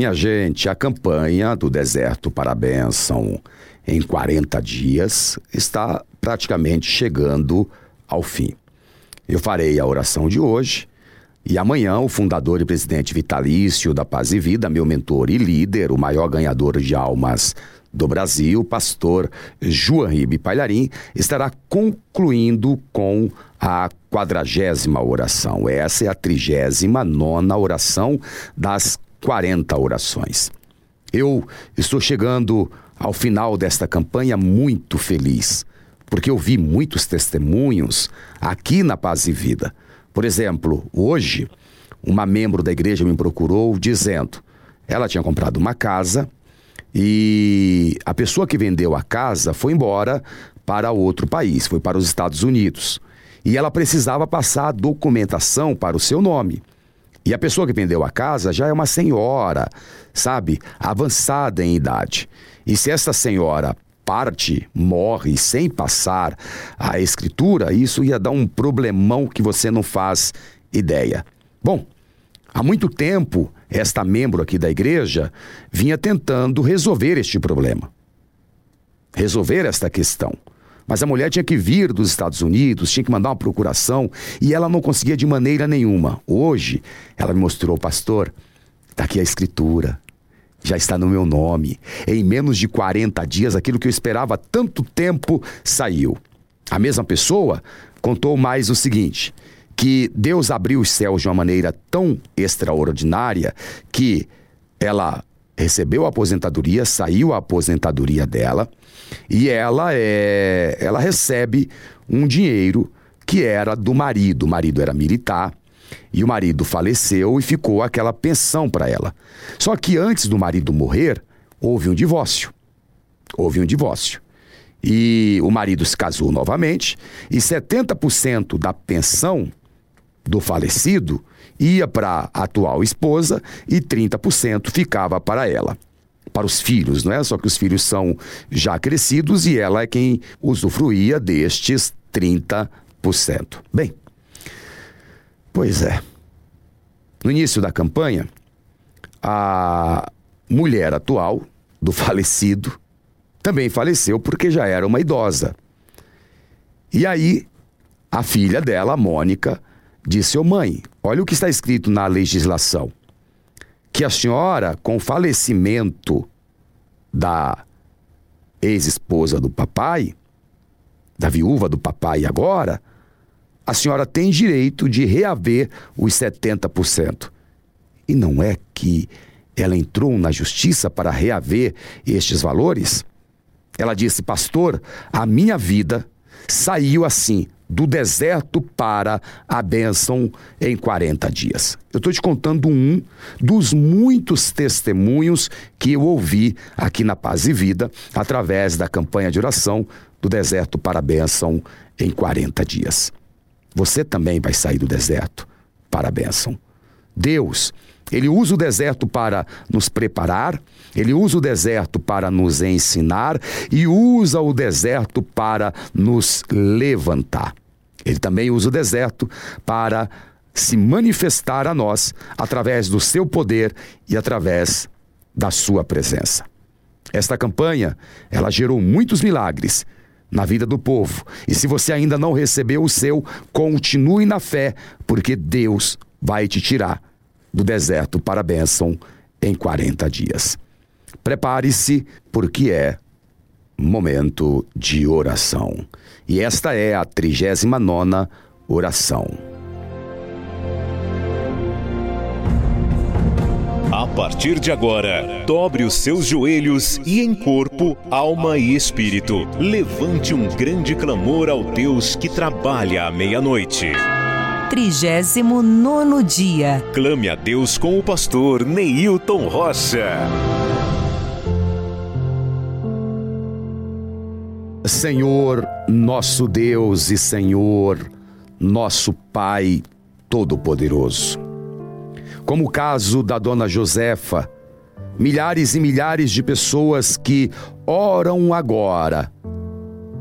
Minha gente, a campanha do Deserto para a Bênção em 40 dias está praticamente chegando ao fim. Eu farei a oração de hoje e amanhã o fundador e presidente vitalício da Paz e Vida, meu mentor e líder, o maior ganhador de almas do Brasil, pastor João Ribe Palharim, estará concluindo com a quadragésima oração. Essa é a trigésima nona oração das 40 orações. Eu estou chegando ao final desta campanha muito feliz, porque eu vi muitos testemunhos aqui na Paz e Vida. Por exemplo, hoje, uma membro da igreja me procurou dizendo: ela tinha comprado uma casa e a pessoa que vendeu a casa foi embora para outro país, foi para os Estados Unidos. E ela precisava passar a documentação para o seu nome. E a pessoa que vendeu a casa já é uma senhora, sabe, avançada em idade. E se essa senhora parte, morre sem passar a escritura, isso ia dar um problemão que você não faz ideia. Bom, há muito tempo esta membro aqui da igreja vinha tentando resolver este problema. Resolver esta questão. Mas a mulher tinha que vir dos Estados Unidos, tinha que mandar uma procuração e ela não conseguia de maneira nenhuma. Hoje, ela me mostrou, pastor, está aqui a escritura, já está no meu nome. Em menos de 40 dias, aquilo que eu esperava tanto tempo saiu. A mesma pessoa contou mais o seguinte: que Deus abriu os céus de uma maneira tão extraordinária que ela recebeu a aposentadoria, saiu a aposentadoria dela e ela é, ela recebe um dinheiro que era do marido. O marido era militar e o marido faleceu e ficou aquela pensão para ela. Só que antes do marido morrer, houve um divórcio. Houve um divórcio. E o marido se casou novamente e 70% da pensão do falecido ia para a atual esposa e 30% ficava para ela para os filhos, não é? Só que os filhos são já crescidos e ela é quem usufruía destes 30%. Bem, pois é. No início da campanha, a mulher atual do falecido também faleceu porque já era uma idosa. E aí, a filha dela, Mônica, disse: Ô mãe, olha o que está escrito na legislação que a senhora, com o falecimento da ex-esposa do papai, da viúva do papai agora, a senhora tem direito de reaver os 70%. E não é que ela entrou na justiça para reaver estes valores? Ela disse, pastor, a minha vida saiu assim, do deserto para a bênção em 40 dias. Eu estou te contando um dos muitos testemunhos que eu ouvi aqui na Paz e Vida, através da campanha de oração do deserto para a bênção em 40 dias. Você também vai sair do deserto para a bênção. Deus ele usa o deserto para nos preparar, ele usa o deserto para nos ensinar e usa o deserto para nos levantar. Ele também usa o deserto para se manifestar a nós através do seu poder e através da sua presença. Esta campanha, ela gerou muitos milagres na vida do povo. E se você ainda não recebeu o seu, continue na fé, porque Deus vai te tirar do deserto para a bênção em 40 dias. Prepare-se, porque é momento de oração. E esta é a 39 oração. A partir de agora, dobre os seus joelhos e em corpo, alma e espírito, levante um grande clamor ao Deus que trabalha à meia-noite. 39 dia. Clame a Deus com o pastor Neilton Rocha. Senhor, nosso Deus e Senhor, nosso Pai Todo-Poderoso. Como o caso da dona Josefa, milhares e milhares de pessoas que oram agora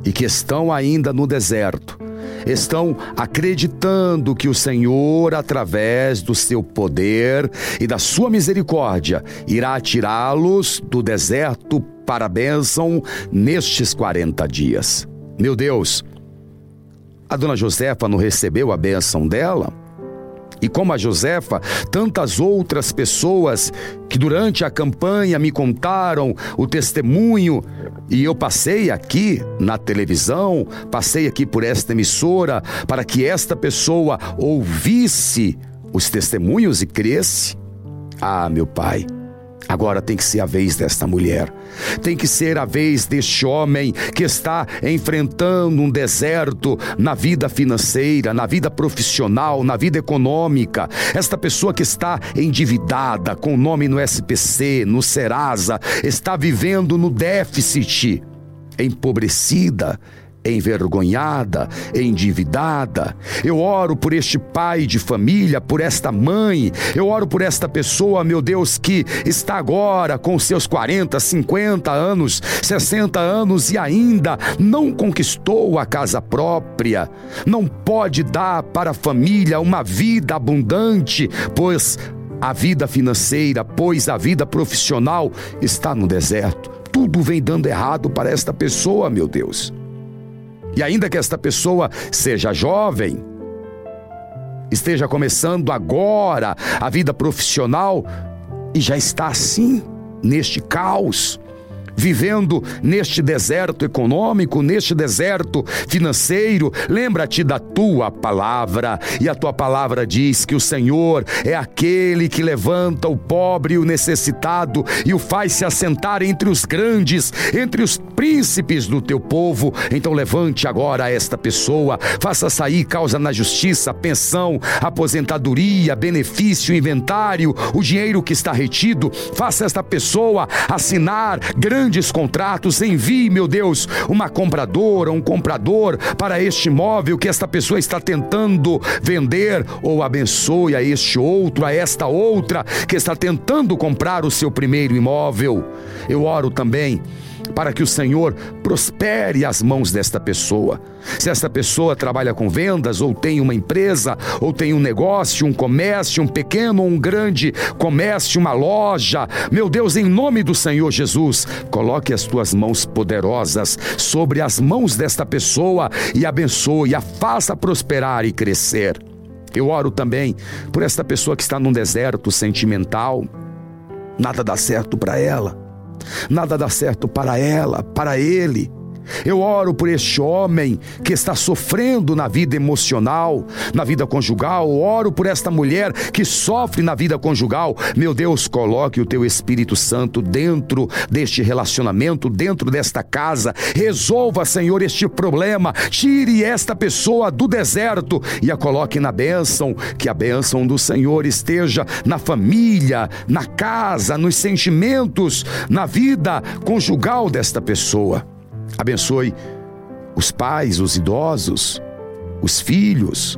e que estão ainda no deserto, estão acreditando que o Senhor, através do seu poder e da sua misericórdia, irá tirá-los do deserto para a bênção nestes 40 dias. Meu Deus, a dona Josefa não recebeu a bênção dela? E como a Josefa, tantas outras pessoas que durante a campanha me contaram o testemunho e eu passei aqui na televisão, passei aqui por esta emissora para que esta pessoa ouvisse os testemunhos e cresce. Ah, meu pai, Agora tem que ser a vez desta mulher. Tem que ser a vez deste homem que está enfrentando um deserto na vida financeira, na vida profissional, na vida econômica. Esta pessoa que está endividada com o nome no SPC, no Serasa, está vivendo no déficit, empobrecida envergonhada, endividada. Eu oro por este pai de família, por esta mãe. Eu oro por esta pessoa, meu Deus, que está agora com seus 40, 50 anos, 60 anos e ainda não conquistou a casa própria. Não pode dar para a família uma vida abundante, pois a vida financeira, pois a vida profissional está no deserto. Tudo vem dando errado para esta pessoa, meu Deus. E ainda que esta pessoa seja jovem, esteja começando agora a vida profissional e já está assim, neste caos, vivendo neste deserto econômico, neste deserto financeiro. Lembra-te da tua palavra, e a tua palavra diz que o Senhor é aquele que levanta o pobre e o necessitado e o faz se assentar entre os grandes, entre os príncipes do teu povo. Então levante agora esta pessoa, faça sair causa na justiça, pensão, aposentadoria, benefício, inventário, o dinheiro que está retido, faça esta pessoa assinar grandes grandes contratos, envie, meu Deus, uma compradora, um comprador para este imóvel que esta pessoa está tentando vender, ou abençoe a este outro, a esta outra que está tentando comprar o seu primeiro imóvel. Eu oro também para que o Senhor prospere as mãos desta pessoa. Se esta pessoa trabalha com vendas, ou tem uma empresa, ou tem um negócio, um comércio, um pequeno ou um grande comércio, uma loja, meu Deus, em nome do Senhor Jesus, coloque as tuas mãos poderosas sobre as mãos desta pessoa e abençoe, a faça prosperar e crescer. Eu oro também por esta pessoa que está num deserto sentimental, nada dá certo para ela nada dá certo para ela, para ele. Eu oro por este homem que está sofrendo na vida emocional, na vida conjugal. Oro por esta mulher que sofre na vida conjugal. Meu Deus, coloque o teu Espírito Santo dentro deste relacionamento, dentro desta casa. Resolva, Senhor, este problema. Tire esta pessoa do deserto e a coloque na bênção. Que a bênção do Senhor esteja na família, na casa, nos sentimentos, na vida conjugal desta pessoa. Abençoe os pais, os idosos, os filhos,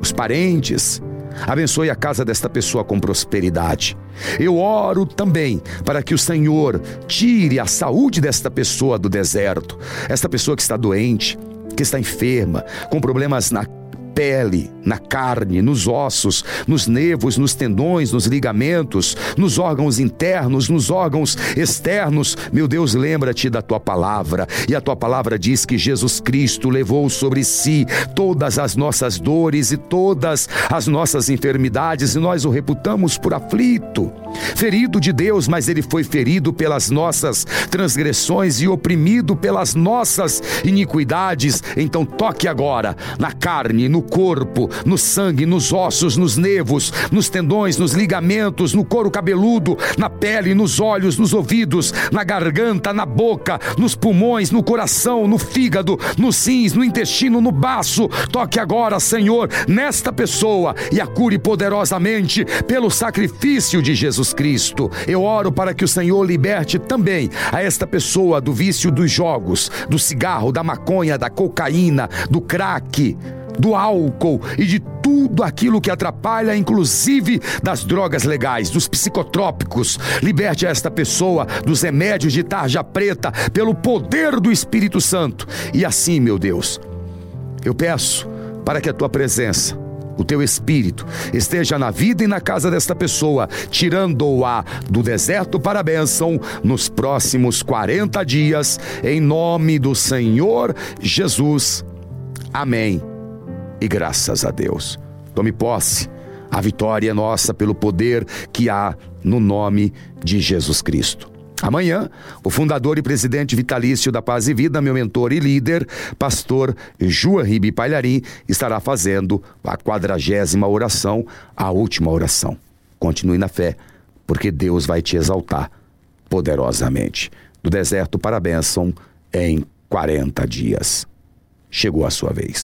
os parentes. Abençoe a casa desta pessoa com prosperidade. Eu oro também para que o Senhor tire a saúde desta pessoa do deserto. Esta pessoa que está doente, que está enferma, com problemas na pele, na carne, nos ossos, nos nervos, nos tendões, nos ligamentos, nos órgãos internos, nos órgãos externos. Meu Deus, lembra-te da tua palavra. E a tua palavra diz que Jesus Cristo levou sobre si todas as nossas dores e todas as nossas enfermidades, e nós o reputamos por aflito, ferido de Deus, mas ele foi ferido pelas nossas transgressões e oprimido pelas nossas iniquidades. Então toque agora na carne, no corpo, no sangue, nos ossos, nos nervos, nos tendões, nos ligamentos, no couro cabeludo, na pele, nos olhos, nos ouvidos, na garganta, na boca, nos pulmões, no coração, no fígado, nos rins, no intestino, no baço. Toque agora, Senhor, nesta pessoa e a cure poderosamente pelo sacrifício de Jesus Cristo. Eu oro para que o Senhor liberte também a esta pessoa do vício dos jogos, do cigarro, da maconha, da cocaína, do crack do álcool e de tudo aquilo que atrapalha, inclusive das drogas legais, dos psicotrópicos. Liberte esta pessoa dos remédios de tarja preta pelo poder do Espírito Santo. E assim, meu Deus, eu peço para que a tua presença, o teu espírito esteja na vida e na casa desta pessoa, tirando-a do deserto para a bênção nos próximos 40 dias, em nome do Senhor Jesus. Amém. E graças a Deus. Tome posse. A vitória é nossa pelo poder que há no nome de Jesus Cristo. Amanhã, o fundador e presidente vitalício da Paz e Vida, meu mentor e líder, pastor João Ribe Palharim, estará fazendo a quadragésima oração, a última oração. Continue na fé, porque Deus vai te exaltar poderosamente. Do deserto para a bênção em 40 dias. Chegou a sua vez.